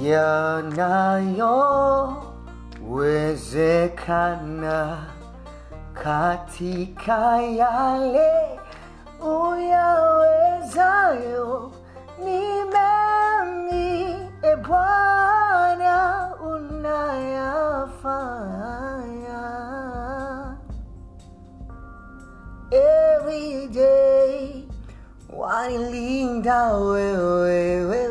yanayowezekana katika yale uyawezayo. Ni mengi e Bwana unayafanya. Every day wanilinda wewewe